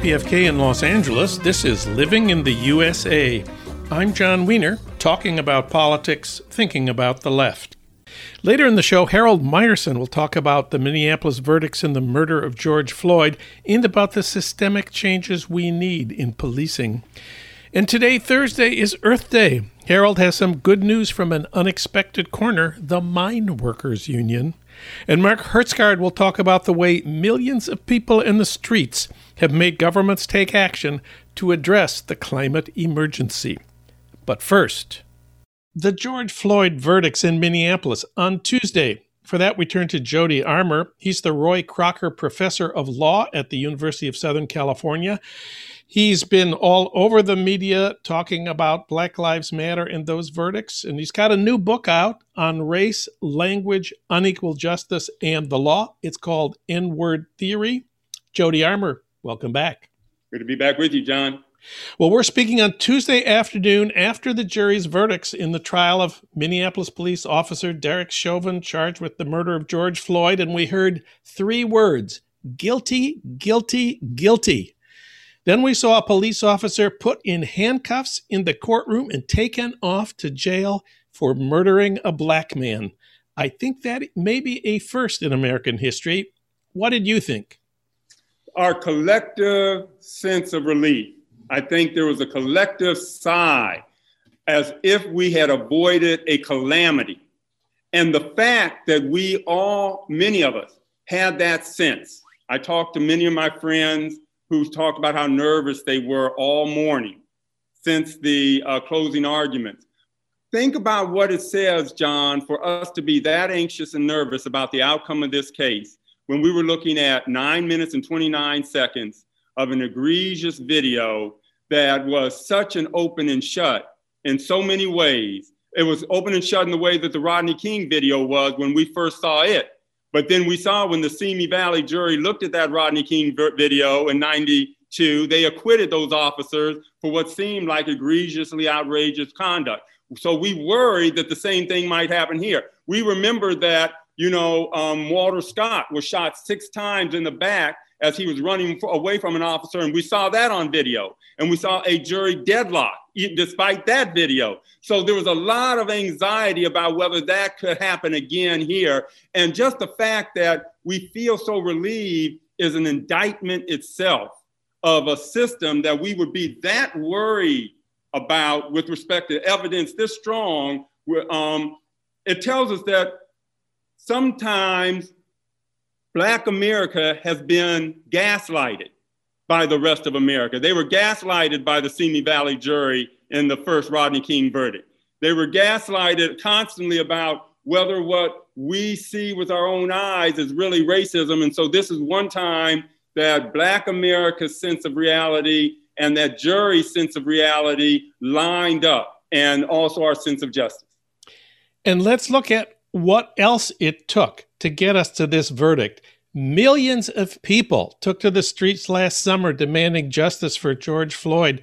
KPFK in Los Angeles. This is Living in the USA. I'm Jon Wiener, talking about politics, thinking about the left. Later in the show, Harold Meyerson will talk about the Minneapolis verdicts in the murder of George Floyd and about the systemic changes we need in policing. And today, Thursday, is Earth Day. Harold has some good news from an unexpected corner the Mine Workers Union. And Mark Hertsgaard will talk about the way millions of people in the streets have made governments take action to address the climate emergency. But first, the George Floyd verdicts in Minneapolis on Tuesday. For that, we turn to Jody Armour. He's the Roy Crocker Professor of Law at the University of Southern California. He's been all over the media talking about Black Lives Matter and those verdicts. And he's got a new book out on race, language, unequal justice, and the law. It's called N Word Theory. Jody Armour, welcome back. Good to be back with you, Jon. Well, we're speaking on Tuesday afternoon after the jury's verdicts in the trial of Minneapolis police officer Derek Chauvin charged with the murder of George Floyd. And we heard three words guilty, guilty, guilty. Then we saw a police officer put in handcuffs in the courtroom and taken off to jail for murdering a black man. I think that may be a first in American history. What did you think? Our collective sense of relief. I think there was a collective sigh as if we had avoided a calamity. And the fact that we all, many of us, had that sense. I talked to many of my friends who talked about how nervous they were all morning since the uh, closing arguments. Think about what it says, Jon, for us to be that anxious and nervous about the outcome of this case when we were looking at nine minutes and 29 seconds of an egregious video that was such an open and shut in so many ways. It was open and shut in the way that the Rodney King video was when we first saw it. But then we saw when the Simi Valley jury looked at that Rodney King video in 92, they acquitted those officers for what seemed like egregiously outrageous conduct. So we worried that the same thing might happen here. We remember that, you know, um, Walter Scott was shot six times in the back as he was running away from an officer, and we saw that on video. And we saw a jury deadlock despite that video. So there was a lot of anxiety about whether that could happen again here. And just the fact that we feel so relieved is an indictment itself of a system that we would be that worried about with respect to evidence this strong. Um, it tells us that sometimes Black America has been gaslighted by the rest of America. They were gaslighted by the Simi Valley jury in the first Rodney King verdict. They were gaslighted constantly about whether what we see with our own eyes is really racism. And so this is one time that Black America's sense of reality and that jury's sense of reality lined up, and also our sense of justice. And let's look at what else it took to get us to this verdict. Millions of people took to the streets last summer demanding justice for George Floyd.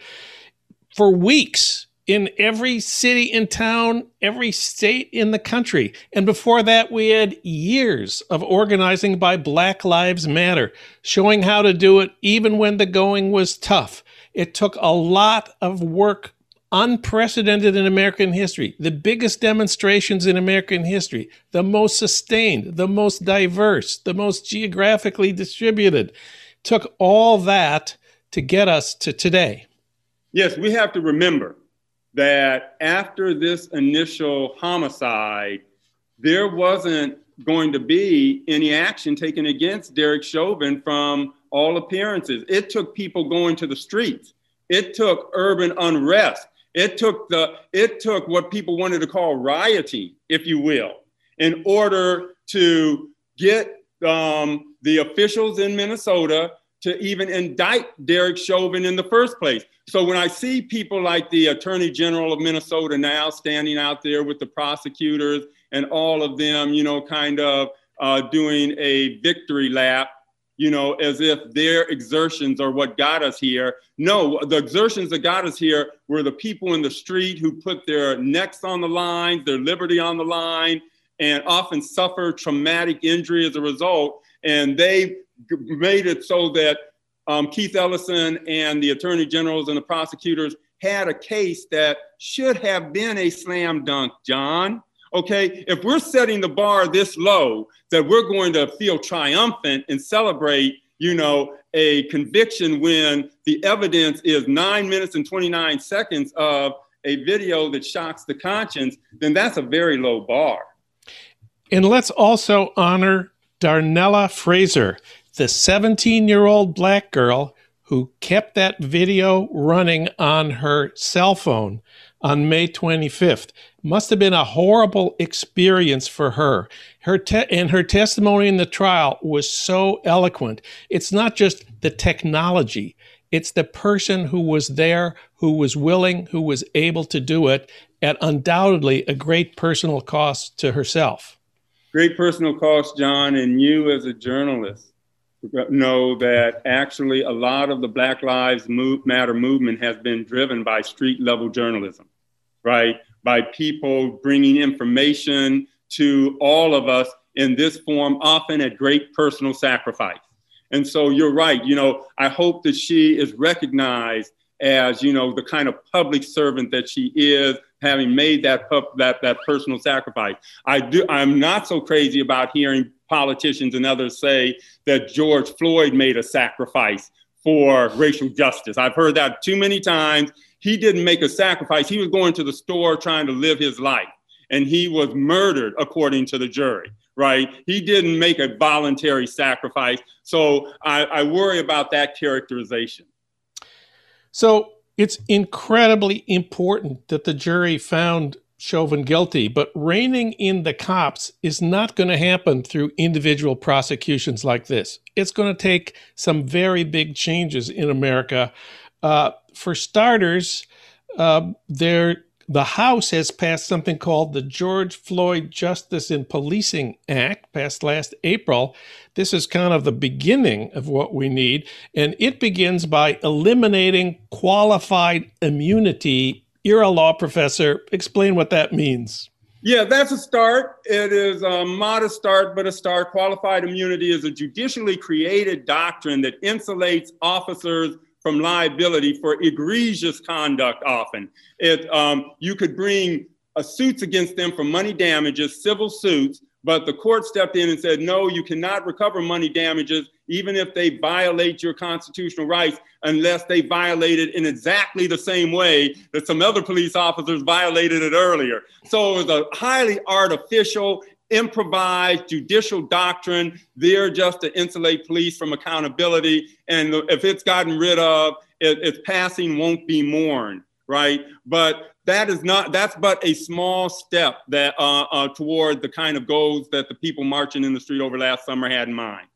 For weeks, in every city and town, every state in the country. And before that, we had years of organizing by Black Lives Matter, showing how to do it even when the going was tough. It took a lot of work unprecedented in American history, the biggest demonstrations in American history, the most sustained, the most diverse, the most geographically distributed. Took all that to get us to today. Yes, we have to remember that after this initial homicide, there wasn't going to be any action taken against Derek Chauvin from all appearances. It took people going to the streets. It took urban unrest. It took the it took what people wanted to call rioting, if you will, in order to get um, the officials in Minnesota to even indict Derek Chauvin in the first place. So when I see people like the Attorney General of Minnesota now standing out there with the prosecutors and all of them, you know, kind of uh, doing a victory lap you know, as if their exertions are what got us here. No, the exertions that got us here were the people in the street who put their necks on the line, their liberty on the line, and often suffer traumatic injury as a result. And they made it so that um, Keith Ellison and the attorney generals and the prosecutors had a case that should have been a slam dunk, Jon. Okay, if we're setting the bar this low that we're going to feel triumphant and celebrate, you know, a conviction when the evidence is nine minutes and 29 seconds of a video that shocks the conscience, then that's a very low bar. And let's also honor Darnella Frazier, the 17 year old black girl who kept that video running on her cell phone on May 25th. Must have been a horrible experience for her. Her te- and her testimony in the trial was so eloquent. It's not just the technology, it's the person who was there, who was willing, who was able to do it at undoubtedly a great personal cost to herself. Great personal cost, John, and you as a journalist know that actually a lot of the Black Lives Matter movement has been driven by street level journalism, right? By people bringing information to all of us in this form, often at great personal sacrifice. And so you're right. You know, I hope that she is recognized as, you know, the kind of public servant that she is, having made that that that personal sacrifice. I do. I'm not so crazy about hearing politicians and others say that George Floyd made a sacrifice for racial justice. I've heard that too many times. He didn't make a sacrifice. He was going to the store trying to live his life, and he was murdered, according to the jury right? He didn't make a voluntary sacrifice. So I, I worry about that characterization. So it's incredibly important that the jury found Chauvin guilty, but reining in the cops is not going to happen through individual prosecutions like this. It's going to take some very big changes in America. Uh, for starters, uh, there the House has passed something called the George Floyd Justice in Policing Act, passed last April. This is kind of the beginning of what we need, and it begins by eliminating qualified immunity. You're a law professor. Explain what that means. Yeah, that's a start. It is a modest start, but a start. Qualified immunity is a judicially created doctrine that insulates officers from liability for egregious conduct often. It, um, you could bring uh, suits against them for money damages, civil suits, but the court stepped in and said, no, you cannot recover money damages even if they violate your constitutional rights unless they violate it in exactly the same way that some other police officers violated it earlier. So it was a highly artificial improvised judicial doctrine there just to insulate police from accountability. And if it's gotten rid of, it, its passing won't be mourned, right? But that is not, that's but a small step that uh, uh, toward the kind of goals that the people marching in the street over last summer had in mind.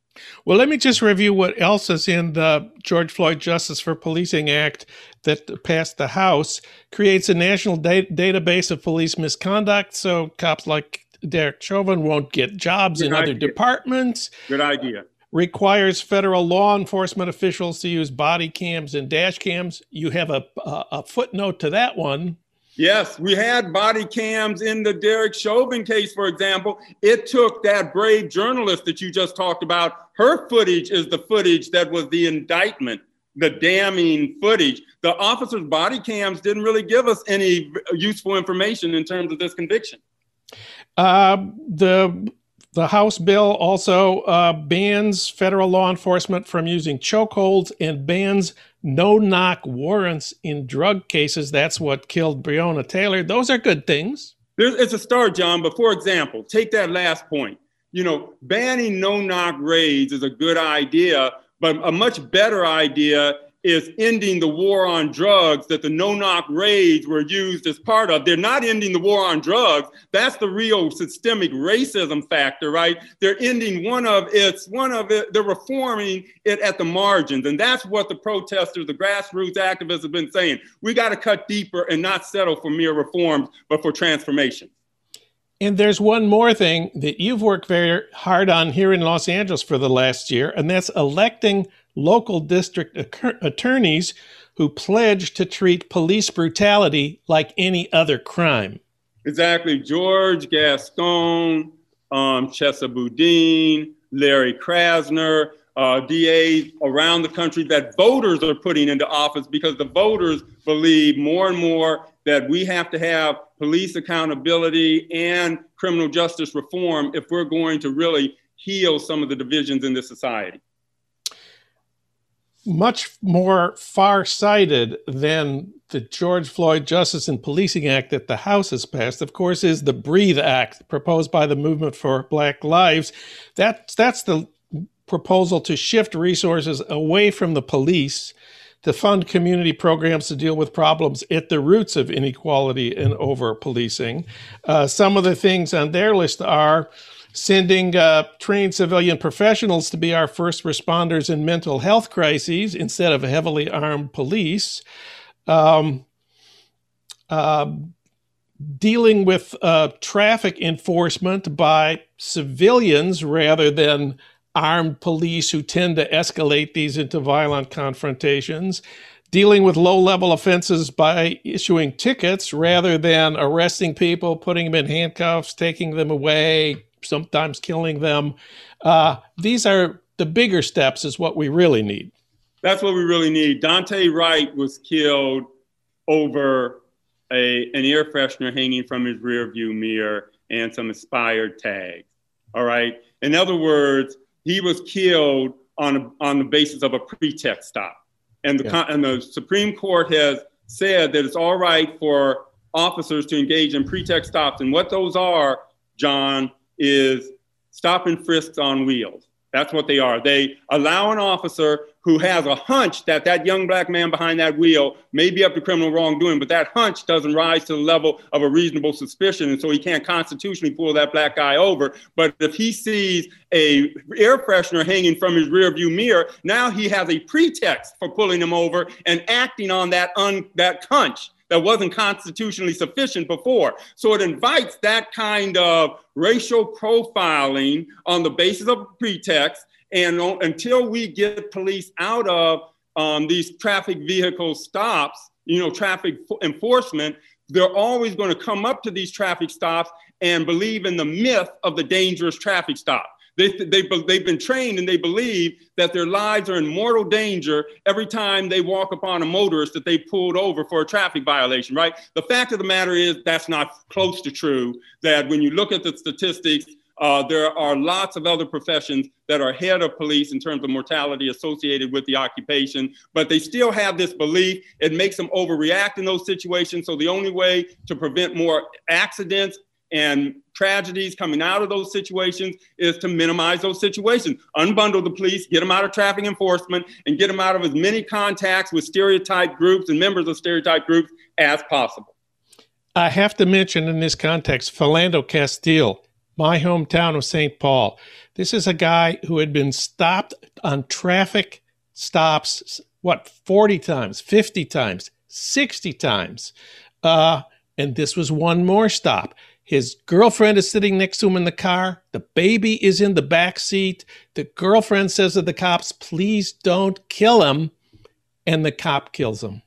Well, let me just review what else is in the George Floyd Justice for Policing Act that passed the House. Creates a national da- database of police misconduct, so cops like Derek Chauvin won't get jobs Good in idea. other departments. Good idea. Requires federal law enforcement officials to use body cams and dash cams. You have a, a, a footnote to that one. Yes, we had body cams in the Derek Chauvin case, for example. It took that brave journalist that you just talked about. Her footage is the footage that was the indictment, the damning footage. The officer's body cams didn't really give us any useful information in terms of this conviction. Uh, the the House bill also uh, bans federal law enforcement from using chokeholds and bans no knock warrants in drug cases. That's what killed Breonna Taylor. Those are good things. There's, it's a start, Jon. But for example, take that last point. You know, banning no knock raids is a good idea, but a much better idea is ending the war on drugs that the no knock raids were used as part of. They're not ending the war on drugs. That's the real systemic racism factor, right? They're ending one of its, one of it, they're reforming it at the margins. And that's what the protesters, the grassroots activists have been saying. We got to cut deeper and not settle for mere reforms, but for transformation. And there's one more thing that you've worked very hard on here in Los Angeles for the last year, and that's electing local district attorneys who pledge to treat police brutality like any other crime. Exactly. George Gascon, um, Chesa Boudin, Larry Krasner, uh, DAs around the country that voters are putting into office because the voters believe more and more that we have to have police accountability and criminal justice reform if we're going to really heal some of the divisions in this society. Much more far sighted than the George Floyd Justice and Policing Act that the House has passed, of course, is the Breathe Act proposed by the Movement for Black Lives. That, that's the proposal to shift resources away from the police to fund community programs to deal with problems at the roots of inequality and over policing. Uh, some of the things on their list are sending uh, trained civilian professionals to be our first responders in mental health crises instead of heavily armed police. Um, uh, dealing with uh, traffic enforcement by civilians rather than armed police who tend to escalate these into violent confrontations, dealing with low level offenses by issuing tickets rather than arresting people, putting them in handcuffs, taking them away, sometimes killing them. Uh, these are the bigger steps, is what we really need. That's what we really need. Daunte Wright was killed over a, an air freshener hanging from his rearview mirror and some expired tags. All right. In other words, he was killed on, a, on the basis of a pretext stop. And the, yeah. and the Supreme Court has said that it's all right for officers to engage in pretext stops. And what those are, Jon, is stop and frisks on wheels. That's what they are. They allow an officer who has a hunch that that young black man behind that wheel may be up to criminal wrongdoing, but that hunch doesn't rise to the level of a reasonable suspicion, and so he can't constitutionally pull that black guy over. But if he sees a air freshener hanging from his rearview mirror, now he has a pretext for pulling him over and acting on that un- that hunch that wasn't constitutionally sufficient before. So it invites that kind of racial profiling on the basis of pretext. And until we get police out of um, these traffic vehicle stops, you know, traffic enforcement, they're always going to come up to these traffic stops and believe in the myth of the dangerous traffic stop. They, they, they've been trained and they believe that their lives are in mortal danger every time they walk upon a motorist that they pulled over for a traffic violation, right? The fact of the matter is that's not close to true. That when you look at the statistics, uh, there are lots of other professions that are ahead of police in terms of mortality associated with the occupation, but they still have this belief. It makes them overreact in those situations. So the only way to prevent more accidents and tragedies coming out of those situations is to minimize those situations. Unbundle the police, get them out of traffic enforcement, and get them out of as many contacts with stereotype groups and members of stereotype groups as possible. I have to mention in this context Philando Castile, my hometown of St. Paul. This is a guy who had been stopped on traffic stops, what, 40 times, 50 times, 60 times. Uh, and this was one more stop. His girlfriend is sitting next to him in the car. The baby is in the back seat. The girlfriend says to the cops, Please don't kill him. And the cop kills him.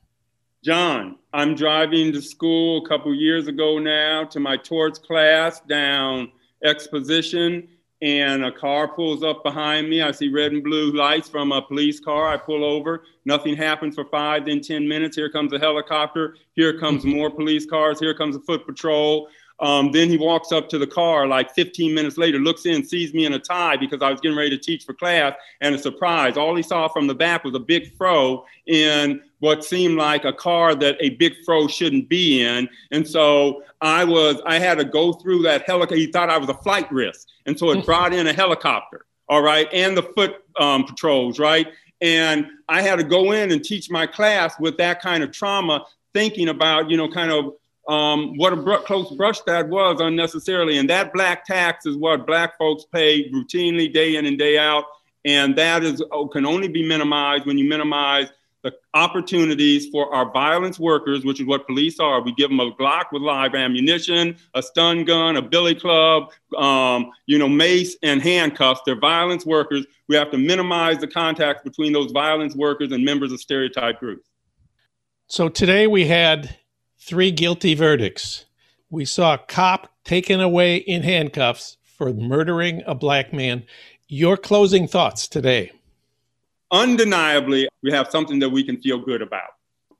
Jon, I'm driving to school a couple years ago now to my torts class down Exposition, and a car pulls up behind me. I see red and blue lights from a police car. I pull over. Nothing happens for five, then 10 minutes. Here comes a helicopter. Here comes more police cars. Here comes a foot patrol. Um, then he walks up to the car like 15 minutes later, looks in, sees me in a tie because I was getting ready to teach for class, and a surprise. All he saw from the back was a big fro in what seemed like a car that a big fro shouldn't be in. And so I was, I had to go through that helicopter. He thought I was a flight risk. And so it brought in a helicopter, all right, and the foot um, patrols, right? And I had to go in and teach my class with that kind of trauma, thinking about, you know, kind of um, what a br- close brush that was unnecessarily. And that black tax is what black folks pay routinely, day in and day out. And that is oh, can only be minimized when you minimize the opportunities for our violence workers, which is what police are. We give them a Glock with live ammunition, a stun gun, a billy club, um, you know, mace and handcuffs. They're violence workers. We have to minimize the contacts between those violence workers and members of stereotype groups. So today we had three guilty verdicts. We saw a cop taken away in handcuffs for murdering a black man. Your closing thoughts today? undeniably, we have something that we can feel good about.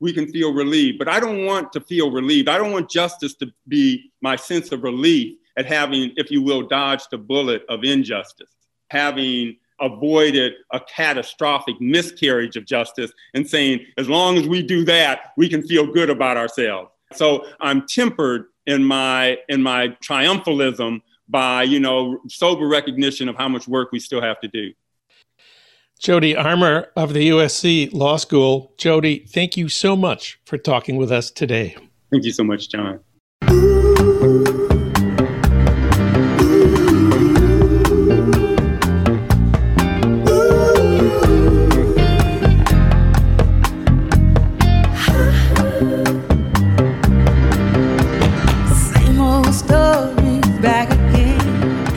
We can feel relieved, but I don't want to feel relieved. I don't want justice to be my sense of relief at having, if you will, dodged the bullet of injustice, having avoided a catastrophic miscarriage of justice and saying, as long as we do that, we can feel good about ourselves. So I'm tempered in my in my triumphalism by you know sober recognition of how much work we still have to do. Jody Armour of the USC Law School. Jody, thank you so much for talking with us today. Thank you so much, Jon.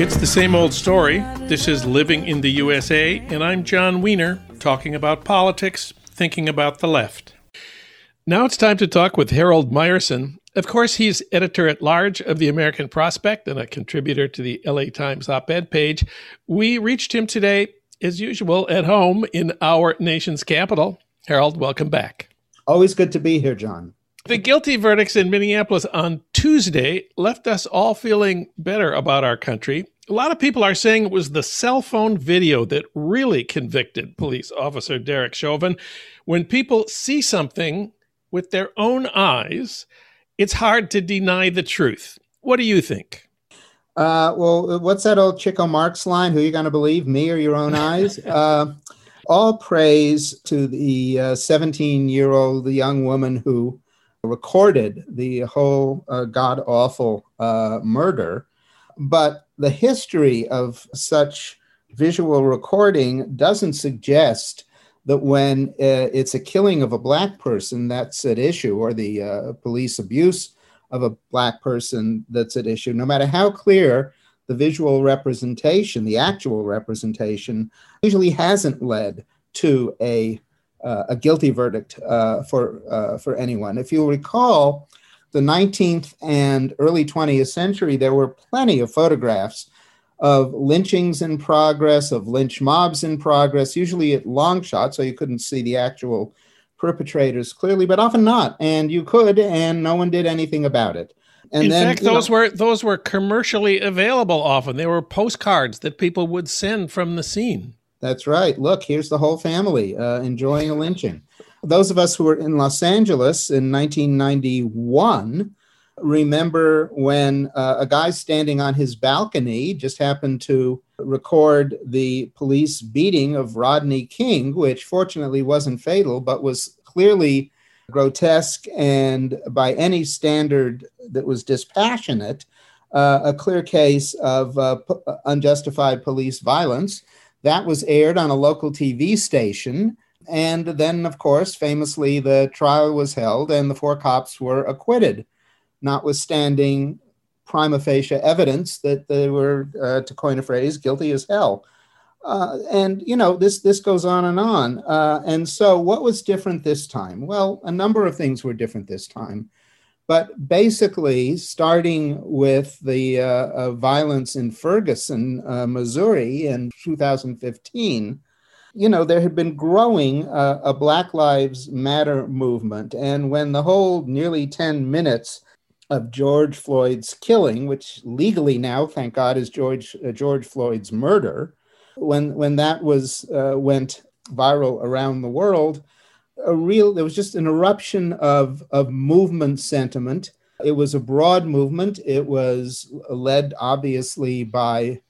It's the same old story. This is Living in the USA, and I'm Jon Wiener, talking about politics, thinking about the left. Now it's time to talk with Harold Meyerson. Of course, he's editor at large of the American Prospect and a contributor to the LA Times op ed page. We reached him today, as usual, at home in our nation's capital. Harold, welcome back. Always good to be here, Jon. The guilty verdicts in Minneapolis on Tuesday left us all feeling better about our country. A lot of people are saying it was the cell phone video that really convicted police officer Derek Chauvin. When people see something with their own eyes, it's hard to deny the truth. What do you think? Uh, well, what's that old Chico Marx line? Who are you going to believe, me or your own eyes? Uh, all praise to the 17 uh, year old the young woman who recorded the whole uh, god awful uh, murder. But the history of such visual recording doesn't suggest that when uh, it's a killing of a black person that's at issue or the uh, police abuse of a black person that's at issue, no matter how clear the visual representation, the actual representation, usually hasn't led to a uh, a guilty verdict uh, for uh, for anyone. If you recall, the 19th and early 20th century, there were plenty of photographs of lynchings in progress, of lynch mobs in progress, usually at long shots, so you couldn't see the actual perpetrators clearly, but often not. And you could, and no one did anything about it. And in then, fact, those know, were those were commercially available. Often they were postcards that people would send from the scene. That's right. Look, here's the whole family uh, enjoying a lynching. Those of us who were in Los Angeles in 1991 remember when uh, a guy standing on his balcony just happened to record the police beating of Rodney King, which fortunately wasn't fatal, but was clearly grotesque and by any standard that was dispassionate, uh, a clear case of uh, p- unjustified police violence. That was aired on a local TV station. And then, of course, famously, the trial was held and the four cops were acquitted, notwithstanding prima facie evidence that they were, uh, to coin a phrase, guilty as hell. Uh, and you know this this goes on and on. Uh, and so, what was different this time? Well, a number of things were different this time. But basically, starting with the uh, uh, violence in Ferguson, uh, Missouri in 2015, you know, there had been growing uh, a Black Lives Matter movement. And when the whole nearly 10 minutes of George Floyd's killing, which legally now, thank God, is George, uh, George Floyd's murder, when, when that was, uh, went viral around the world, a real there was just an eruption of of movement sentiment it was a broad movement it was led obviously by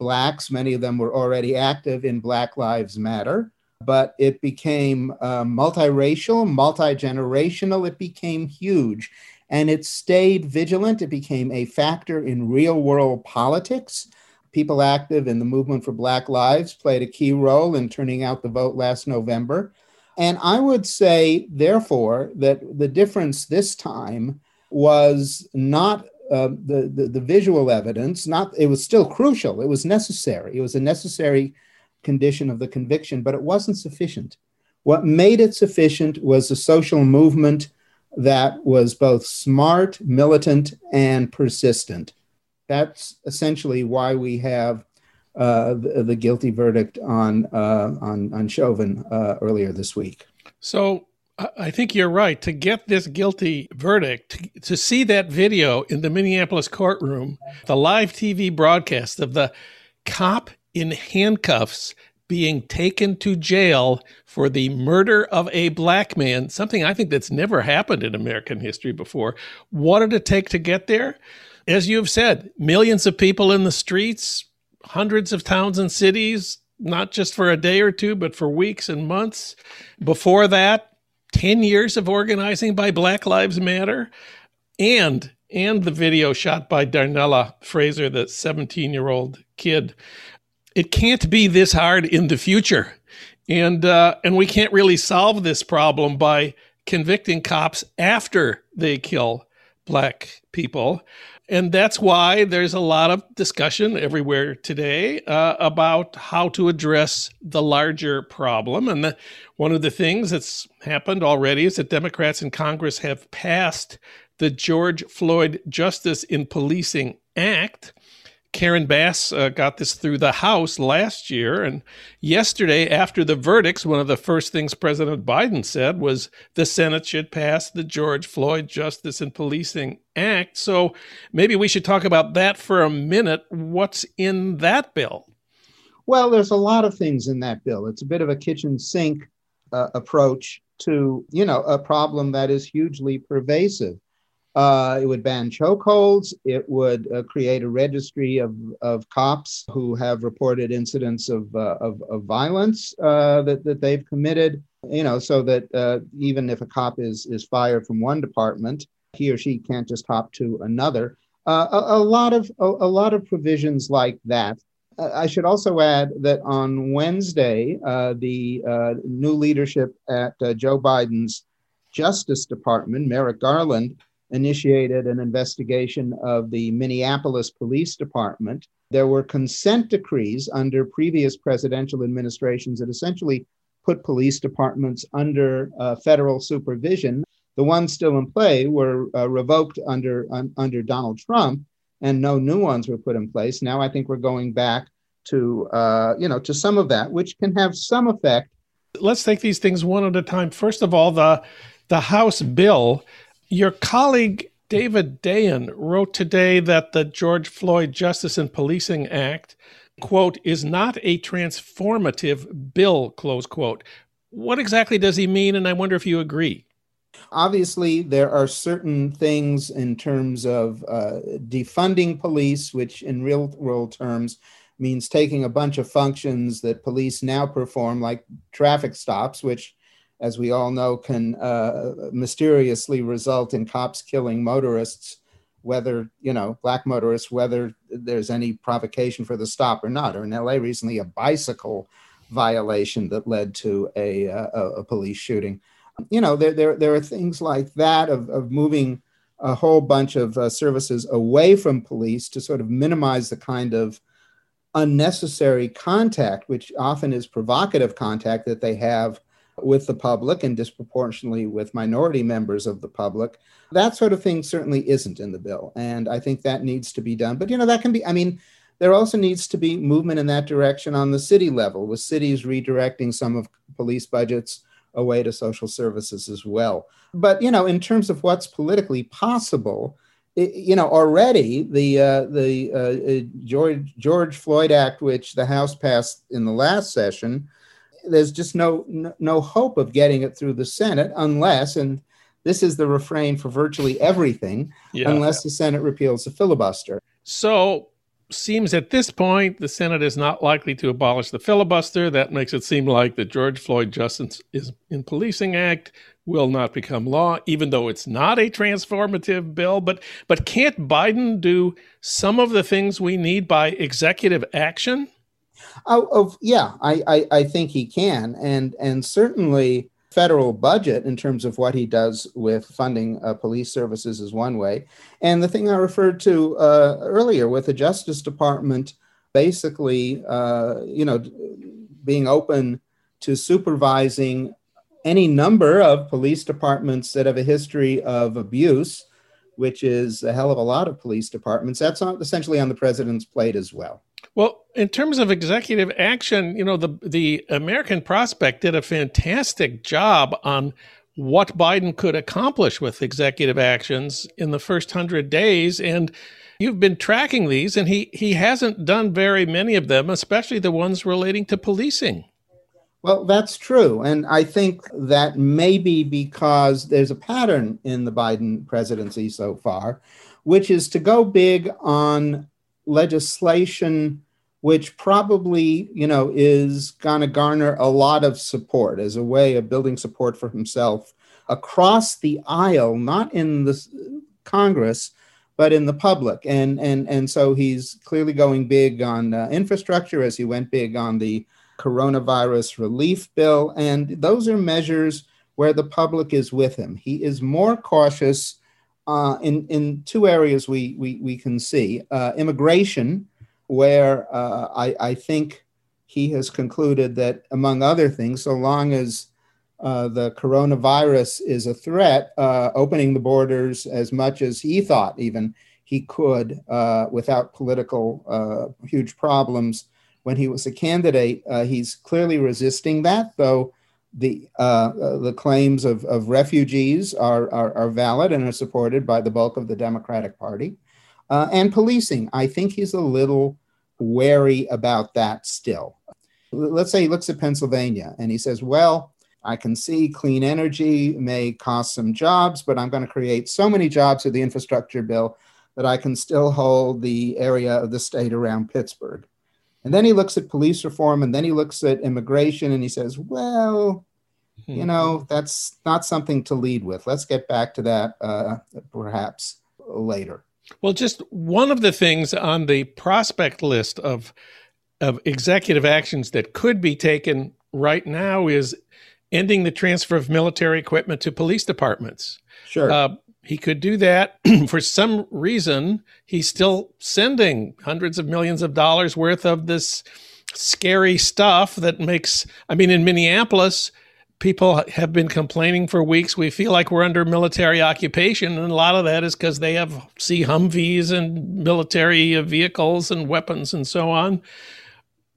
blacks many of them were already active in black lives matter but it became uh, multiracial multi-generational it became huge. And it stayed vigilant it became a factor in real world politics. People active in the movement for black lives played a key role in turning out the vote last november. And I would say, therefore, that the difference this time was not uh, the, the, the visual evidence. Not it was still crucial. It was necessary. It was a necessary condition of the conviction, but it wasn't sufficient. What made it sufficient was a social movement that was both smart, militant, and persistent. That's essentially why we have uh, the, the, guilty verdict on uh, on on Chauvin uh, earlier this week. So I think you're right. To get this guilty verdict, to, to, see that video in the Minneapolis courtroom, the live TV broadcast of the cop in handcuffs being taken to jail for the murder of a black man, something I think that's never happened in American history before. What did it take to get there? As you've said, millions of people in the streets, hundreds of towns and cities, not just for a day or two, but for weeks and months. Before that, 10 years of organizing by Black Lives Matter and and the video shot by Darnella Frazier, the 17 year old kid. It can't be this hard in the future. And, uh, and we can't really solve this problem by convicting cops after they kill black people. And that's why there's a lot of discussion everywhere today uh, about how to address the larger problem. And the, one of the things that's happened already is that Democrats in Congress have passed the George Floyd Justice in Policing Act. Karen Bass uh, got this through the House last year. And yesterday, after the verdicts, one of the first things President Biden said was the Senate should pass the George Floyd Justice and Policing Act. So maybe we should talk about that for a minute. What's in that bill? Well, there's a lot of things in that bill. It's a bit of a kitchen sink uh, approach to, you know, a problem that is hugely pervasive. Uh, it would ban chokeholds. It would uh, create a registry of, of cops who have reported incidents of, uh, of, of, violence uh, that, that they've committed, you know, so that uh, even if a cop is, is fired from one department, he or she can't just hop to another. Uh, a, a, lot of a, a, lot of provisions like that. I should also add that on Wednesday, the new leadership at Joe Biden's Justice Department, Merrick Garland, initiated an investigation of the Minneapolis Police Department. There were consent decrees under previous presidential administrations that essentially put police departments under uh, federal supervision. The ones still in play were uh, revoked under un, under Donald Trump, and no new ones were put in place. Now I think we're going back to uh, you know to some of that, which can have some effect. Let's take these things one at a time. First of all, the the House bill your colleague David Dayen wrote today that the George Floyd Justice and Policing Act, quote, is not a transformative bill, close quote. What exactly does he mean? And I wonder if you agree. Obviously, there are certain things in terms of uh, defunding police, which in real world terms means taking a bunch of functions that police now perform, like traffic stops, which as we all know, can uh, mysteriously result in cops killing motorists, whether, you know, black motorists, whether there's any provocation for the stop or not. Or in LA recently, a bicycle violation that led to a, a, a police shooting. You know, there, there, there are things like that of, of moving a whole bunch of uh, services away from police to sort of minimize the kind of unnecessary contact, which often is provocative contact that they have with the public and disproportionately with minority members of the public. That sort of thing certainly isn't in the bill. And I think that needs to be done. But, you know, that can be, I mean, there also needs to be movement in that direction on the city level, with cities redirecting some of police budgets away to social services as well. But, you know, in terms of what's politically possible, you know, already the uh, the uh, uh George George Floyd Act, which the House passed in the last session, there's just no, no hope of getting it through the Senate unless, and this is the refrain for virtually everything, yeah. unless the Senate repeals the filibuster. So seems at this point the Senate is not likely to abolish the filibuster. That makes it seem like the George Floyd Justice is in Policing Act will not become law, even though it's not a transformative bill. But but can't Biden do some of the things we need by executive action? Oh, oh yeah, I, I, I think he can, and and certainly federal budget in terms of what he does with funding uh, police services is one way, and the thing I referred to uh, earlier with the Justice Department, basically, uh, you know, being open to supervising any number of police departments that have a history of abuse, which is a hell of a lot of police departments. That's essentially on the president's plate as well. Well, in terms of executive action, you know, the the American Prospect did a fantastic job on what Biden could accomplish with executive actions in the first 100 days and you've been tracking these and he he hasn't done very many of them, especially the ones relating to policing. Well, that's true. And I think that may be because there's a pattern in the Biden presidency so far, which is to go big on legislation which probably you know is going to garner a lot of support as a way of building support for himself across the aisle not in the congress but in the public. And and and so he's clearly going big on uh, infrastructure as he went big on the coronavirus relief bill. And those are measures where the public is with him. He is more cautious uh, in in two areas we we, we can see uh, immigration, where uh, I, I think he has concluded that among other things, so long as uh, the coronavirus is a threat, uh, opening the borders as much as he thought even he could uh, without political huge problems when he was a candidate. he's clearly resisting that, though the uh, uh, the claims of, of refugees are, are, are valid and are supported by the bulk of the Democratic Party. Uh, and policing, I think he's a little wary about that still. Let's say he looks at Pennsylvania and he says, "Well, I can see clean energy may cost some jobs, but I'm going to create so many jobs with the infrastructure bill that I can still hold the area of the state around Pittsburgh." And then he looks at police reform and then he looks at immigration and he says, well, hmm. you know, that's not something to lead with. Let's get back to that uh, perhaps later. Well, just one of the things on the prospect list of of executive actions that could be taken right now is ending the transfer of military equipment to police departments. Sure. Uh, he could do that. For some reason, he's still sending hundreds of millions of dollars worth of this scary stuff that makes, I mean, in Minneapolis, people have been complaining for weeks. We feel like we're under military occupation. And a lot of that is because they have see Humvees and military vehicles and weapons and so on.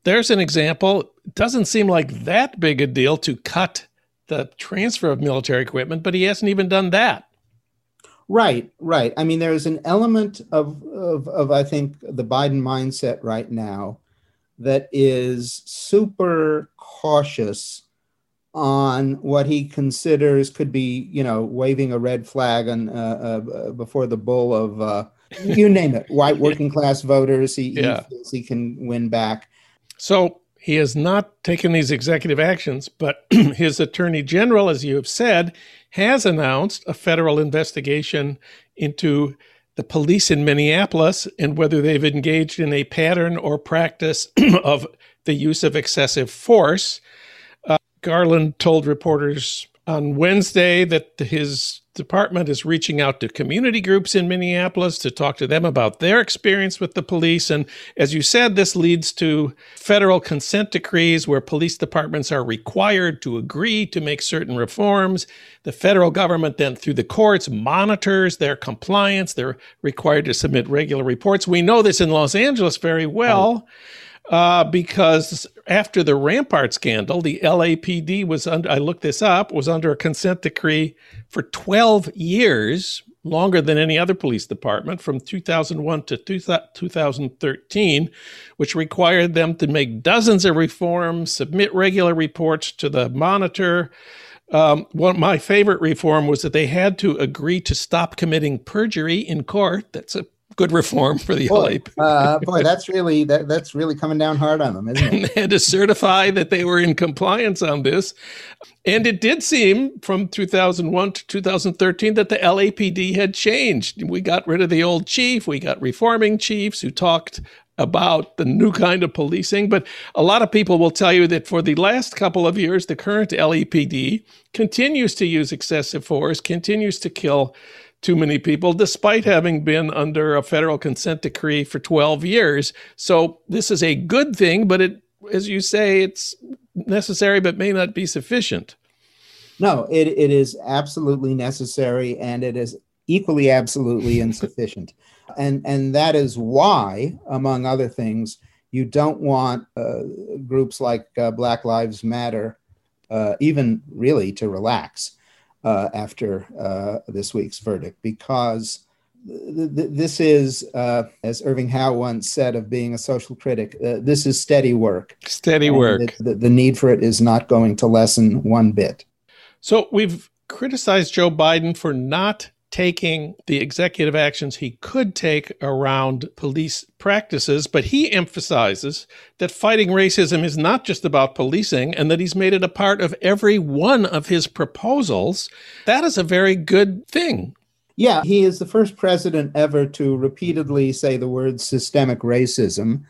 There's an example. It doesn't seem like that big a deal to cut the transfer of military equipment, but he hasn't even done that. Right, right. I mean, there's an element of, of, of, I think, the Biden mindset right now that is super cautious on what he considers could be, you know, waving a red flag on uh, uh, before the bull of, uh, you name it, white working class voters. He, yeah. he, he can win back. So he has not taken these executive actions, but his attorney general, as you have said, has announced a federal investigation into the police in Minneapolis and whether they've engaged in a pattern or practice of the use of excessive force. Uh, Garland told reporters on Wednesday that his department is reaching out to community groups in Minneapolis to talk to them about their experience with the police. And as you said, this leads to federal consent decrees where police departments are required to agree to make certain reforms. The federal government then, through the courts, monitors their compliance. They're required to submit regular reports. We know this in Los Angeles very well. Uh, because after the Rampart scandal, the LAPD was under, I looked this up, was under a consent decree for 12 years, longer than any other police department, from 2001 to 2013, which required them to make dozens of reforms, submit regular reports to the monitor. Um, one my favorite reform was that they had to agree to stop committing perjury in court. That's a good reform for the boy, LA. uh, boy, that's really that, that's really coming down hard on them, isn't it? they had to certify that they were in compliance on this, and it did seem from 2001 to 2013 that the LAPD had changed. We got rid of the old chief, we got reforming chiefs who talked about the new kind of policing. But a lot of people will tell you that for the last couple of years, the current LAPD continues to use excessive force, continues to kill too many people, despite having been under a federal consent decree for 12 years. So this is a good thing, but it, as you say, it's necessary but may not be sufficient. No, it, it is absolutely necessary and it is equally absolutely insufficient. And, and that is why, among other things, you don't want uh, groups like uh, Black Lives Matter uh, even really to relax uh, after uh, this week's verdict because th- th- this is, uh, as Irving Howe once said of being a social critic, this is steady work. Steady work. The, the need for it is not going to lessen one bit. So we've criticized Joe Biden for not taking the executive actions he could take around police practices, but he emphasizes that fighting racism is not just about policing and that he's made it a part of every one of his proposals. That is a very good thing. Yeah, he is the first president ever to repeatedly say the word systemic racism.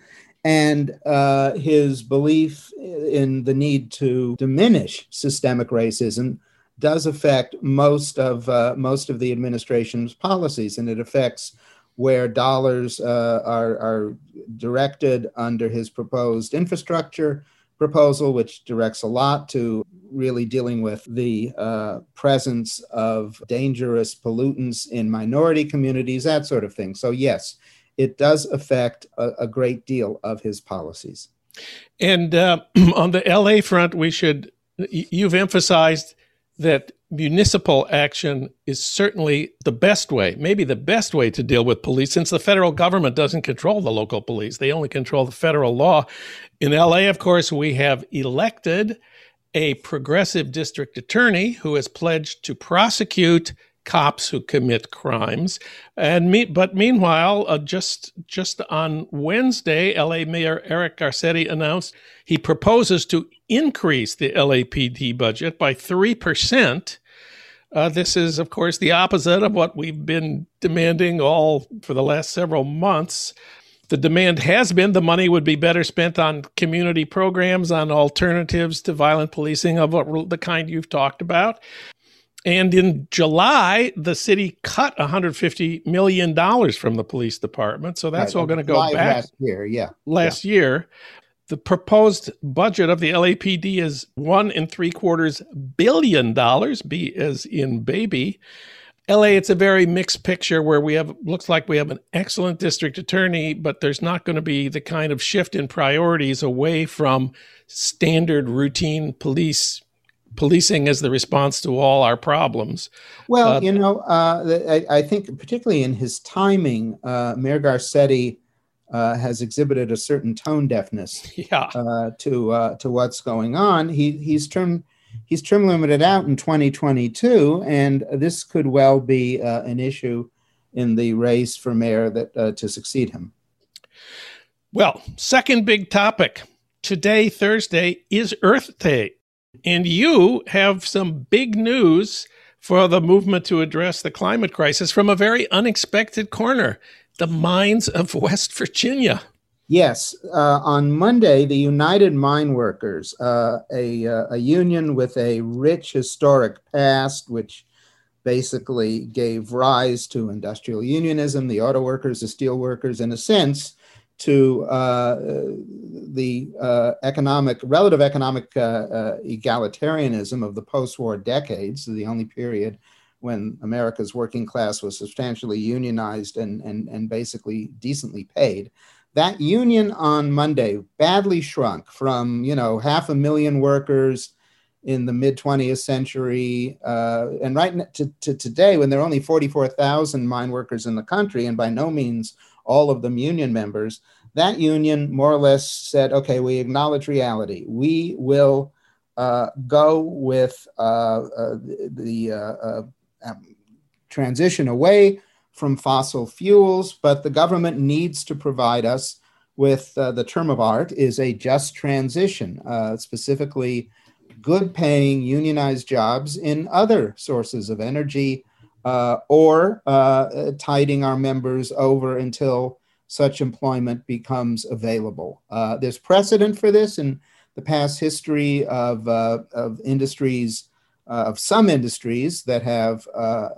And uh, his belief in the need to diminish systemic racism does affect most of uh, most of the administration's policies, and it affects where dollars uh, are, are directed under his proposed infrastructure proposal, which directs a lot to really dealing with the uh, presence of dangerous pollutants in minority communities, that sort of thing. So, yes, it does affect a, a great deal of his policies. And uh, on the LA front, we should, you've emphasized that municipal action is certainly the best way, maybe the best way to deal with police, since the federal government doesn't control the local police. They only control the federal law. In LA, of course, we have elected a progressive district attorney who has pledged to prosecute cops who commit crimes. And me, but meanwhile, uh, just just on Wednesday, LA Mayor Eric Garcetti announced he proposes to increase the LAPD budget by three percent. Uh, this is, of course, the opposite of what we've been demanding all for the last several months. The demand has been the money would be better spent on community programs, on alternatives to violent policing of the kind you've talked about. And in July, the city cut 150 million dollars from the police department. So that's right. all going to go back last year. Yeah, last yeah. year. The proposed budget of the LAPD is one and three quarters billion dollars, B as in baby. LA, it's a very mixed picture where we have looks like we have an excellent district attorney, but there's not going to be the kind of shift in priorities away from standard routine police policing as the response to all our problems. Well, uh, you know, uh, I, I, think particularly in his timing, uh, Mayor Garcetti uh, has exhibited a certain tone deafness yeah. Uh, to uh, to what's going on. He he's term he's term limited out in 2022, and this could well be an issue in the race for mayor that to succeed him. Well, second big topic today, Thursday, is Earth Day. And you have some big news for the movement to address the climate crisis from a very unexpected corner the mines of West Virginia. Yes. Uh, on Monday, the United Mine Workers, uh, a, uh, a union with a rich historic past, which basically gave rise to industrial unionism, the auto workers, the steel workers, in a sense, to uh, the uh, economic, relative economic uh, uh egalitarianism of the post-war decades, the only period when America's working class was substantially unionized and, and, and basically decently paid. That union on Monday badly shrunk from, you know, half a million workers in the mid 20th century, uh, and right to, to today, when there are only 44,000 mine workers in the country, and by no means all of them union members, that union more or less said, okay, we acknowledge reality. We will uh, go with uh, uh, the uh, uh, um, transition away from fossil fuels, but the government needs to provide us with uh, the term of art is a just transition, specifically good paying unionized jobs in other sources of energy uh, or uh, tiding our members over until such employment becomes available. Uh, there's precedent for this in the past history of, uh, of industries, uh, of some industries that have uh,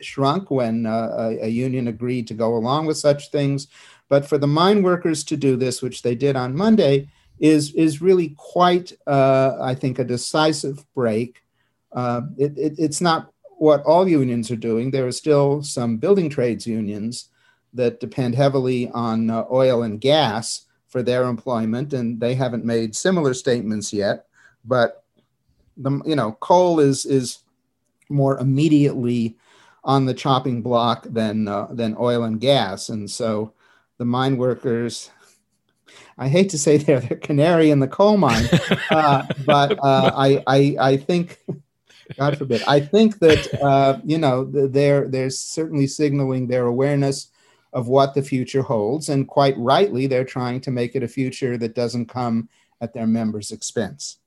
shrunk when a, a union agreed to go along with such things. But for the mine workers to do this, which they did on Monday, is, is really quite, I think, a decisive break. It, it, it's not what all unions are doing. There are still some building trades unions that depend heavily on uh, oil and gas for their employment, and they haven't made similar statements yet. But the you know coal is is more immediately on the chopping block than uh, than oil and gas, and so the mine workers. I hate to say they're the canary in the coal mine, uh, but uh, I, I I think God forbid. I think that uh, you know they're they're certainly signaling their awareness of what the future holds. And quite rightly, they're trying to make it a future that doesn't come at their members' expense.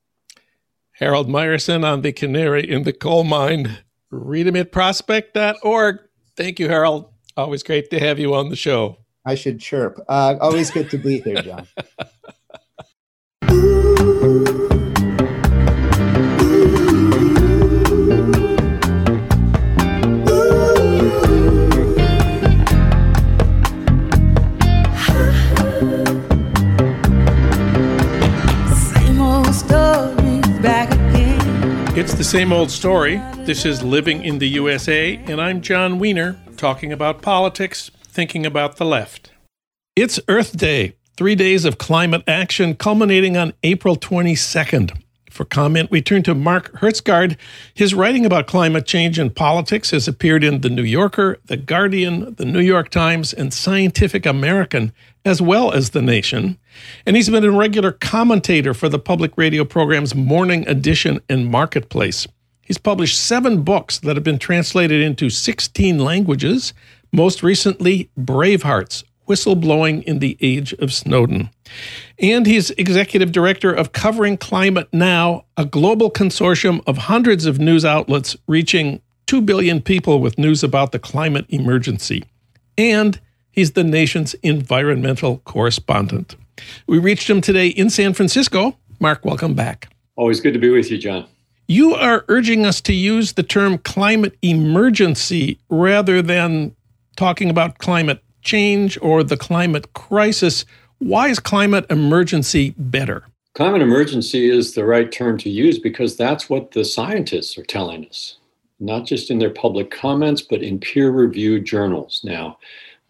Harold Meyerson on the Canary in the Coal Mine. Read him at prospect.org. Thank you, Harold. Always great to have you on the show. I should chirp. Uh, always good to be here, Jon. It's the same old story. This is Living in the USA, and I'm Jon Wiener, talking about politics, thinking about the left. It's Earth Day, three days of climate action culminating on April 22nd. For comment, we turn to Mark Hertsgaard. His writing about climate change and politics has appeared in The New Yorker, The Guardian, The New York Times, and Scientific American, as well as The Nation. And he's been a regular commentator for the public radio programs Morning Edition and Marketplace. He's published seven books that have been translated into 16 languages, most recently, Bravehearts Whistleblowing in the Age of Snowden. And he's executive director of Covering Climate Now, a global consortium of hundreds of news outlets reaching 2 billion people with news about the climate emergency. And he's the nation's environmental correspondent. We reached him today in San Francisco. Mark, welcome back. Always good to be with you, Jon. You are urging us to use the term climate emergency rather than talking about climate change or the climate crisis. Why is climate emergency better? Climate emergency is the right term to use because that's what the scientists are telling us, not just in their public comments, but in peer reviewed journals now.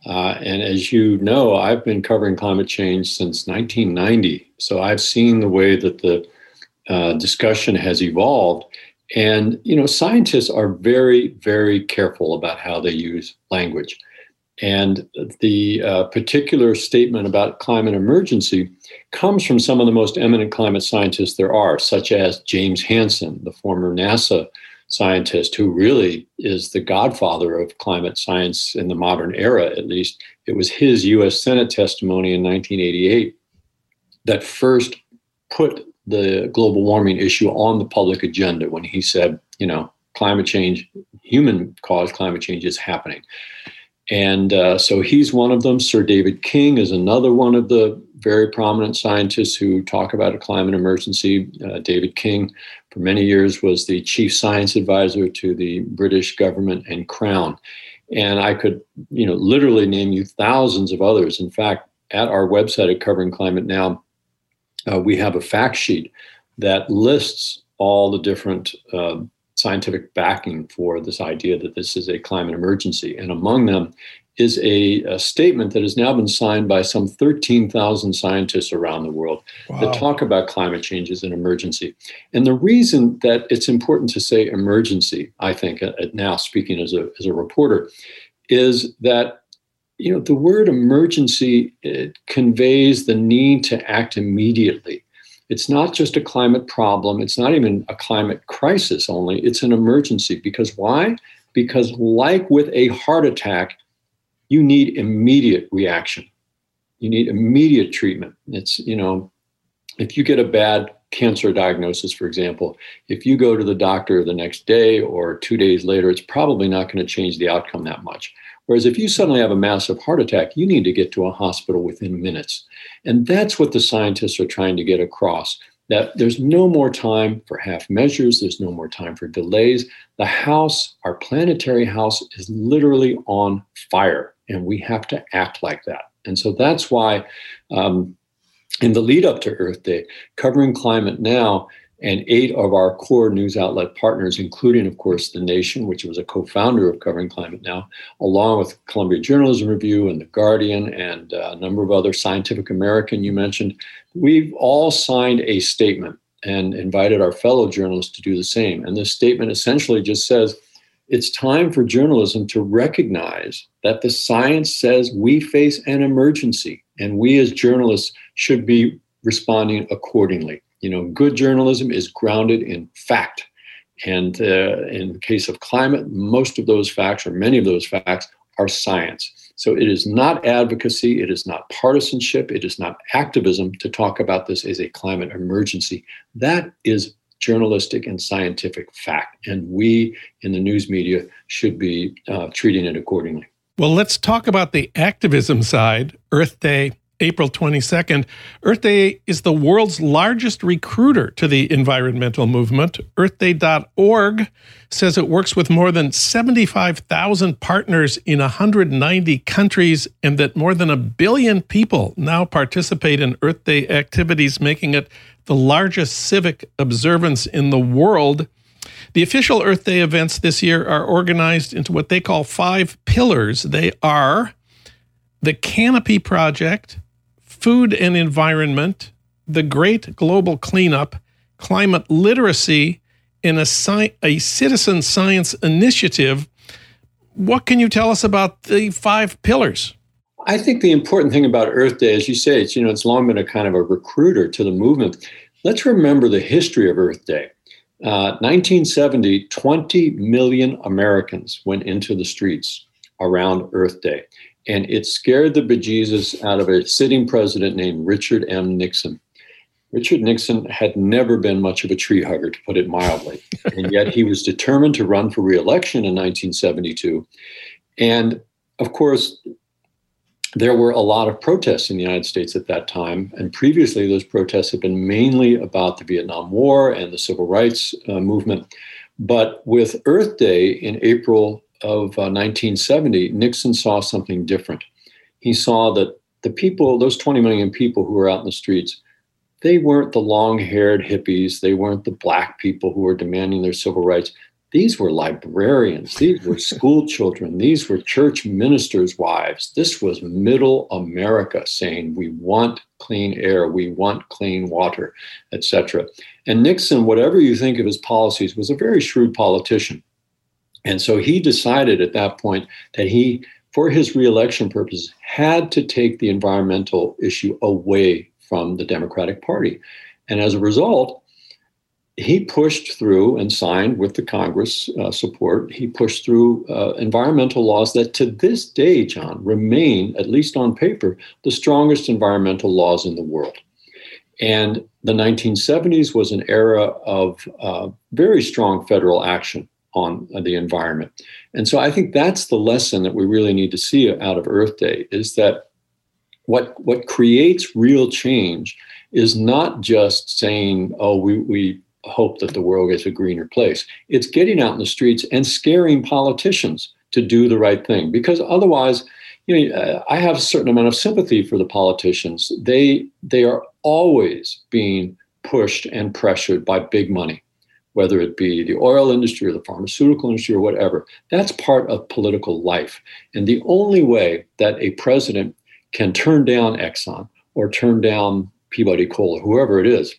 Uh, and as you know, I've been covering climate change since 1990. So I've seen the way that the uh, discussion has evolved. And, you know, scientists are very, very careful about how they use language. And the uh, particular statement about climate emergency comes from some of the most eminent climate scientists there are, such as James Hansen, the former NASA scientist, who really is the godfather of climate science in the modern era, at least. It was his US Senate testimony in 1988 that first put the global warming issue on the public agenda when he said, you know, climate change, human caused climate change is happening. And uh, so he's one of them. Sir David King is another one of the very prominent scientists who talk about a climate emergency. Uh, David King, for many years, was the chief science advisor to the British government and Crown. And I could, you know, literally name you thousands of others. In fact, at our website at Covering Climate Now, uh, we have a fact sheet that lists all the different uh, scientific backing for this idea that this is a climate emergency. And among them is a, a statement that has now been signed by some 13,000 scientists around the world wow. that talk about climate change as an emergency. And the reason that it's important to say emergency, I think, uh, now speaking as a, as a reporter, is that you know the word emergency it conveys the need to act immediately it's not just a climate problem. It's not even a climate crisis only. It's an emergency. Because why? Because, like with a heart attack, you need immediate reaction. You need immediate treatment. It's, you know, if you get a bad cancer diagnosis, for example, if you go to the doctor the next day or two days later, it's probably not going to change the outcome that much. Whereas if you suddenly have a massive heart attack, you need to get to a hospital within minutes. And that's what the scientists are trying to get across that there's no more time for half measures, there's no more time for delays. The house, our planetary house, is literally on fire, and we have to act like that. And so that's why, um, in the lead up to Earth Day, covering climate now And eight of our core news outlet partners, including, of course, The Nation, which was a co founder of Covering Climate Now, along with Columbia Journalism Review and The Guardian and uh, a number of other Scientific American you mentioned, we've all signed a statement and invited our fellow journalists to do the same. And this statement essentially just says it's time for journalism to recognize that the science says we face an emergency and we as journalists should be responding accordingly. You know, good journalism is grounded in fact. And uh, in the case of climate, most of those facts, or many of those facts, are science. So it is not advocacy, it is not partisanship, it is not activism to talk about this as a climate emergency. That is journalistic and scientific fact. And we in the news media should be uh, treating it accordingly. Well, let's talk about the activism side. Earth Day April 22nd, Earth Day is the world's largest recruiter to the environmental movement. EarthDay.org says it works with more than 75,000 partners in 190 countries and that more than a billion people now participate in Earth Day activities, making it the largest civic observance in the world. The official Earth Day events this year are organized into what they call five pillars. They are the Canopy Project, food and environment, the Great Global Cleanup, climate literacy, and a, sci- a citizen science initiative. What can you tell us about the five pillars? I think the important thing about Earth Day, as you say, it's you know it's long been a kind of a recruiter to the movement. Let's remember the history of Earth Day. Uh, 1970, 20 million Americans went into the streets around Earth Day and it scared the bejesus out of a sitting president named Richard M. Nixon. Richard Nixon had never been much of a tree hugger, to put it mildly, and yet he was determined to run for reelection in 1972. And of course, there were a lot of protests in the United States at that time. And previously, those protests had been mainly about the Vietnam War and the civil rights uh, movement. But with Earth Day in April of uh, 1970, Nixon saw something different. He saw that the people, those 20 million people who were out in the streets, they weren't the long haired hippies. They weren't the black people who were demanding their civil rights. These were librarians. These were school children. These were church ministers' wives. This was middle America saying, we want clean air, we want clean water, etc. And Nixon, whatever you think of his policies, was a very shrewd politician. And so he decided at that point that he, for his reelection purposes, had to take the environmental issue away from the Democratic Party. And as a result, he pushed through and signed with the Congress uh, support, he pushed through uh, environmental laws that to this day, Jon, remain, at least on paper, the strongest environmental laws in the world. And the 1970s was an era of uh, very strong federal action on the environment. And so I think that's the lesson that we really need to see out of Earth Day is that what what creates real change is not just saying, oh, we, we hope that the world gets a greener place. It's getting out in the streets and scaring politicians to do the right thing. Because otherwise, you know, I have a certain amount of sympathy for the politicians. They they are always being pushed and pressured by big money whether it be the oil industry or the pharmaceutical industry or whatever. That's part of political life. And the only way that a president can turn down Exxon or turn down Peabody Coal or whoever it is,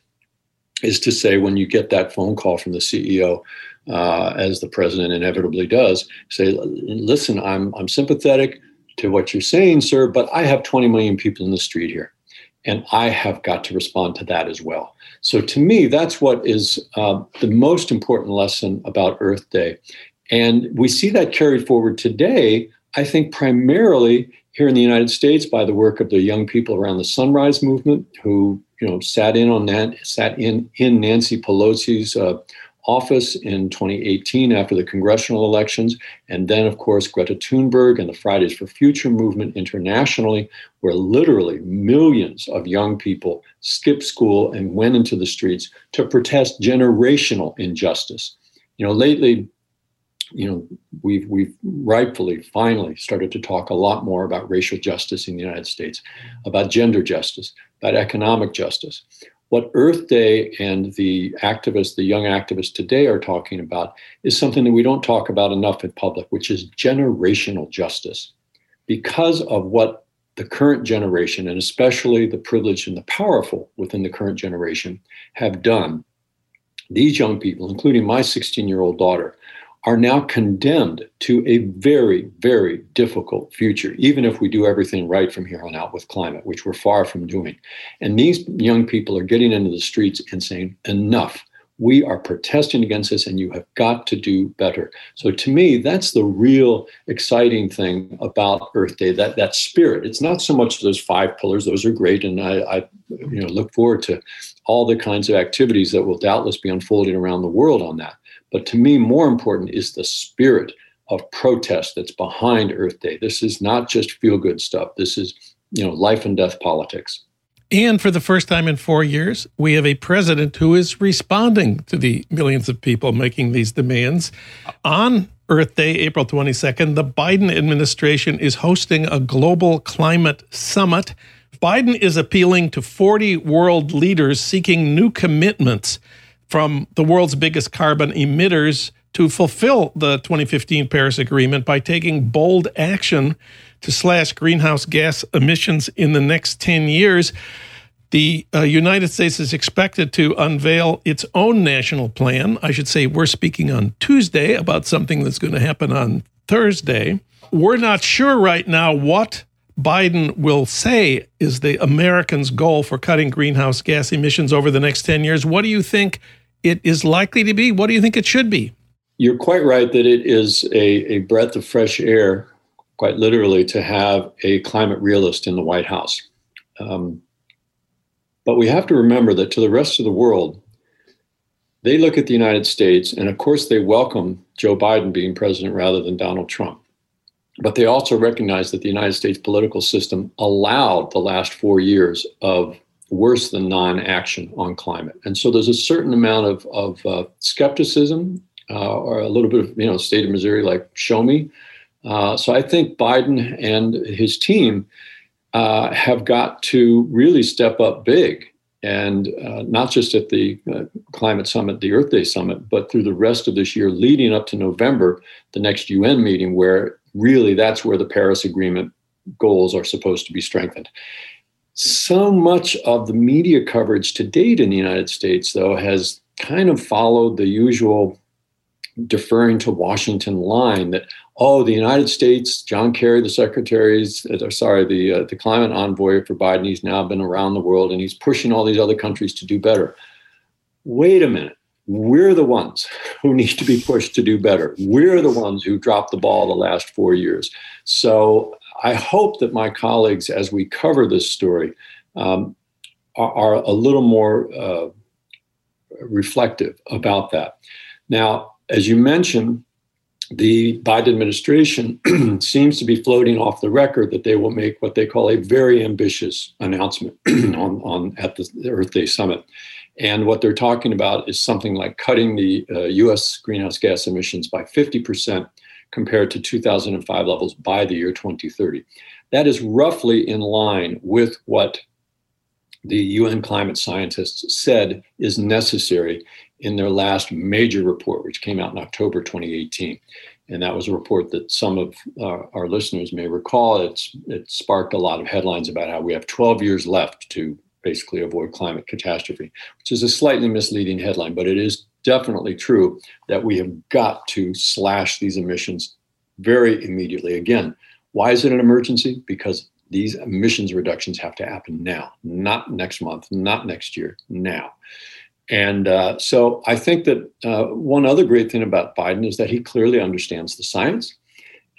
is to say when you get that phone call from the CEO, uh, as the president inevitably does, say, listen, I'm, I'm sympathetic to what you're saying, sir, but I have 20 million people in the street here. And I have got to respond to that as well. So, to me, that's what is uh, the most important lesson about Earth Day. And we see that carried forward today, I think, primarily here in the United States by the work of the young people around the Sunrise Movement who you know sat in on that sat in in Nancy Pelosi's uh, office in 2018 after the congressional elections. And then, of course, Greta Thunberg and the Fridays for Future movement internationally, where literally millions of young people skipped school and went into the streets to protest generational injustice. You know, lately, you know, we've we've rightfully finally started to talk a lot more about racial justice in the United States, about gender justice, about economic justice. What Earth Day and the activists, the young activists today are talking about is something that we don't talk about enough in public, which is generational justice. Because of what the current generation, and especially the privileged and the powerful within the current generation, have done, these young people, including my 16 year old daughter, are now condemned to a very, very difficult future, even if we do everything right from here on out with climate, which we're far from doing. And these young people are getting into the streets and saying, enough. We are protesting against this, and you have got to do better. So, to me, that's the real exciting thing about Earth Day. That that spirit. It's not so much those five pillars; those are great, and I, I you know, look forward to all the kinds of activities that will doubtless be unfolding around the world on that. But to me, more important is the spirit of protest that's behind Earth Day. This is not just feel good stuff. This is, you know, life and death politics. And for the first time in four years, we have a president who is responding to the millions of people making these demands. On Earth Day, April 22nd, the Biden administration is hosting a global climate summit. Biden is appealing to 40 world leaders seeking new commitments from the world's biggest carbon emitters to fulfill the 2015 Paris Agreement by taking bold action to slash greenhouse gas emissions in the next 10 years. The uh, United States is expected to unveil its own national plan. I should say, we're speaking on Tuesday about something that's going to happen on Thursday. We're not sure right now what Biden will say is the Americans' goal for cutting greenhouse gas emissions over the next 10 years. What do you think it is likely to be? What do you think it should be? You're quite right that it is a, a breath of fresh air, quite literally, to have a climate realist in the White House. Um, but we have to remember that to the rest of the world, they look at the United States, and of course, they welcome Joe Biden being president rather than Donald Trump. But they also recognize that the United States political system allowed the last four years of worse than non action on climate. And so there's a certain amount of, of uh, skepticism uh, or a little bit of, you know, state of Missouri, like, show me. Uh, so I think Biden and his team uh, have got to really step up big. And uh, not just at the uh, climate summit, the Earth Day summit, but through the rest of this year, leading up to November, the next UN meeting, where really that's where the Paris Agreement goals are supposed to be strengthened. So much of the media coverage to date in the United States, though, has kind of followed the usual deferring to Washington line that, oh, the United States, John Kerry, the secretaries, uh, sorry, the, uh, the climate envoy for Biden, he's now been around the world and he's pushing all these other countries to do better. Wait a minute we're the ones who need to be pushed to do better. We're the ones who dropped the ball the last four years. So I hope that my colleagues, as we cover this story, um, are, are, a little more uh, reflective about that. Now, as you mentioned, the Biden administration seems to be floating off the record that they will make what they call a very ambitious announcement on, on at the Earth Day summit. And what they're talking about is something like cutting the uh, US greenhouse gas emissions by 50% compared to 2005 levels by the year 2030. That is roughly in line with what the UN climate scientists said is necessary in their last major report, which came out in October 2018. And that was a report that some of uh, our listeners may recall. It's, it sparked a lot of headlines about how we have 12 years left to basically avoid climate catastrophe, which is a slightly misleading headline, but it is definitely true that we have got to slash these emissions very immediately. Again, why is it an emergency? Because these emissions reductions have to happen now, not next month, not next year, now. And uh, so I think that uh, one other great thing about Biden is that he clearly understands the science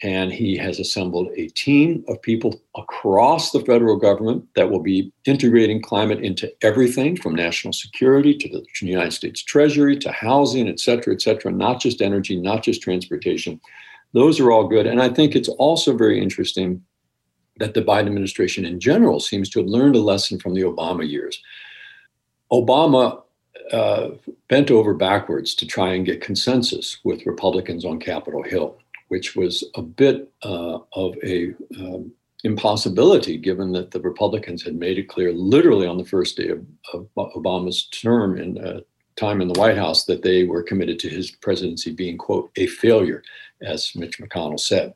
and he has assembled a team of people across the federal government that will be integrating climate into everything from national security to the United States Treasury to housing, et cetera, et cetera, not just energy, not just transportation. Those are all good. And I think it's also very interesting that the Biden administration in general seems to have learned a lesson from the Obama years. Obama uh, bent over backwards to try and get consensus with Republicans on Capitol Hill which was a bit uh, of a um, impossibility given that the Republicans had made it clear, literally on the first day of, of Obama's term and uh, time in the White House, that they were committed to his presidency being, quote, a failure, as Mitch McConnell said.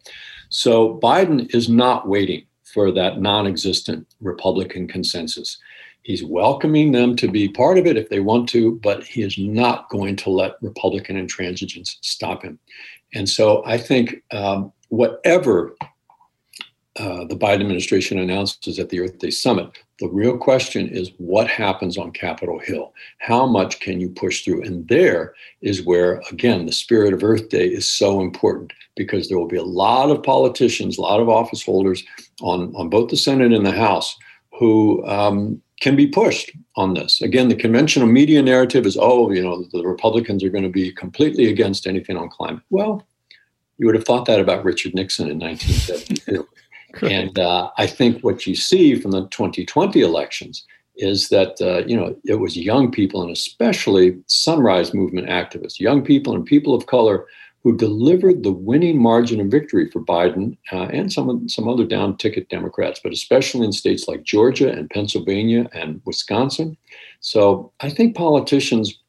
So Biden is not waiting for that non existent Republican consensus. He's welcoming them to be part of it if they want to, but he is not going to let Republican intransigence stop him. And so I think um, whatever uh, the Biden administration announces at the Earth Day Summit. The real question is what happens on Capitol Hill? How much can you push through? And there is where, again, the spirit of Earth Day is so important because there will be a lot of politicians, a lot of office holders on, on both the Senate and the House who um, can be pushed on this. Again, the conventional media narrative is oh, you know, the Republicans are going to be completely against anything on climate. Well, you would have thought that about Richard Nixon in 1972. and uh, I think what you see from the 2020 elections is that uh, you know it was young people and especially sunrise movement activists, young people and people of color who delivered the winning margin of victory for Biden uh, and some some other down ticket Democrats, but especially in states like Georgia and Pennsylvania and Wisconsin. So I think politicians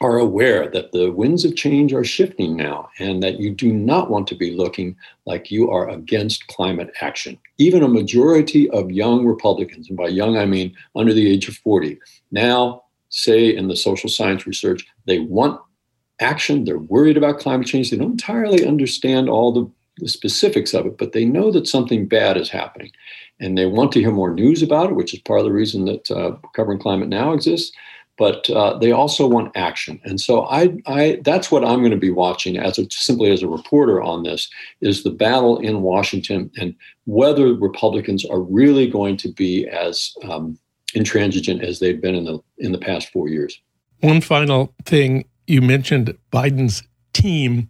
are aware that the winds of change are shifting now and that you do not want to be looking like you are against climate action. Even a majority of young Republicans, and by young I mean under the age of 40, now say in the social science research they want action, they're worried about climate change, they don't entirely understand all the, the specifics of it, but they know that something bad is happening. And they want to hear more news about it, which is part of the reason that uh, Covering Climate Now exists but uh, they also want action. And so I, I that's what I'm going to be watching as a, simply as a reporter on this is the battle in Washington and whether Republicans are really going to be as um, intransigent as they've been in the in the past four years. One final thing you mentioned Biden's team.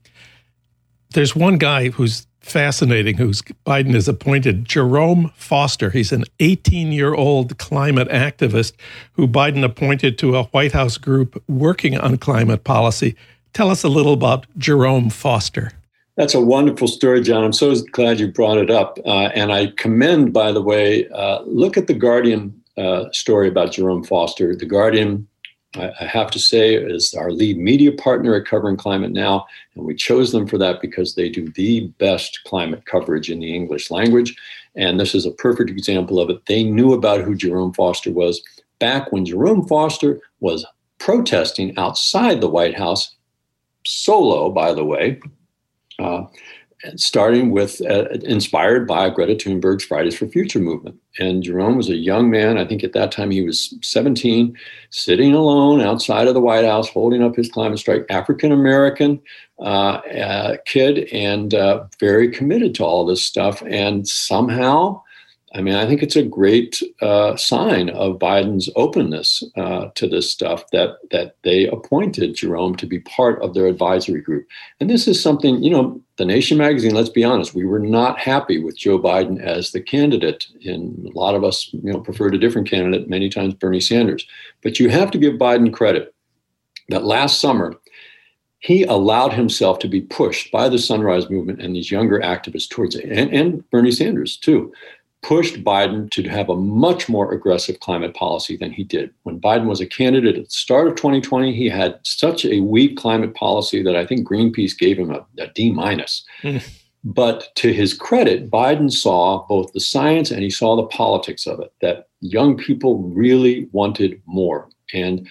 There's one guy who's fascinating who's Biden has appointed Jerome Foster. He's an 18 year old climate activist who Biden appointed to a White House group working on climate policy. Tell us a little about Jerome Foster. That's a wonderful story, Jon. I'm so glad you brought it up. Uh, and I commend, by the way, uh, look at the Guardian uh, story about Jerome Foster. The Guardian I have to say, is our lead media partner at Covering Climate Now. And we chose them for that because they do the best climate coverage in the English language. And this is a perfect example of it. They knew about who Jerome Foster was back when Jerome Foster was protesting outside the White House, solo, by the way. Uh, starting with uh, inspired by Greta Thunberg's Fridays for Future movement. And Jerome was a young man. I think at that time he was 17, sitting alone outside of the White House, holding up his climate strike, African American uh, uh, kid, and uh, very committed to all this stuff. And somehow, I mean, I think it's a great uh, sign of Biden's openness uh, to this stuff that that they appointed Jerome to be part of their advisory group. And this is something, you know, the Nation magazine. Let's be honest, we were not happy with Joe Biden as the candidate. And a lot of us, you know, preferred a different candidate. Many times, Bernie Sanders. But you have to give Biden credit that last summer he allowed himself to be pushed by the Sunrise Movement and these younger activists towards and, and Bernie Sanders too, pushed Biden to have a much more aggressive climate policy than he did. When Biden was a candidate at the start of 2020, he had such a weak climate policy that I think Greenpeace gave him a, a D minus. Mm. But to his credit, Biden saw both the science and he saw the politics of it, that young people really wanted more. And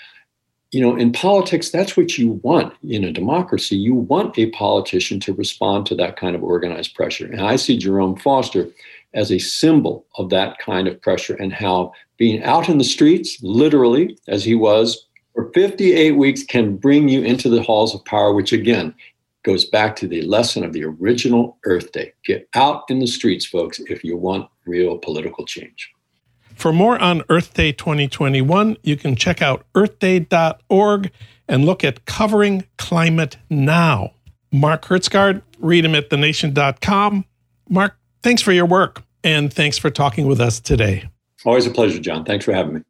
you know, in politics, that's what you want in a democracy. You want a politician to respond to that kind of organized pressure. And I see Jerome Foster as a symbol of that kind of pressure and how being out in the streets, literally, as he was for 58 weeks, can bring you into the halls of power, which again goes back to the lesson of the original Earth Day. Get out in the streets, folks, if you want real political change. For more on Earth Day 2021, you can check out earthday.org and look at Covering Climate Now. Mark Hertsgaard, read him at thenation.com. Mark, Thanks for your work and thanks for talking with us today. Always a pleasure, Jon. Thanks for having me.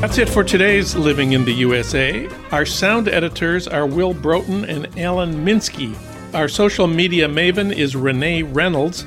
That's it for today's Living in the USA. Our sound editors are Will Broughton and Alan Minsky. Our social media maven is Renee Reynolds.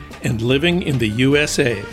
and living in the USA.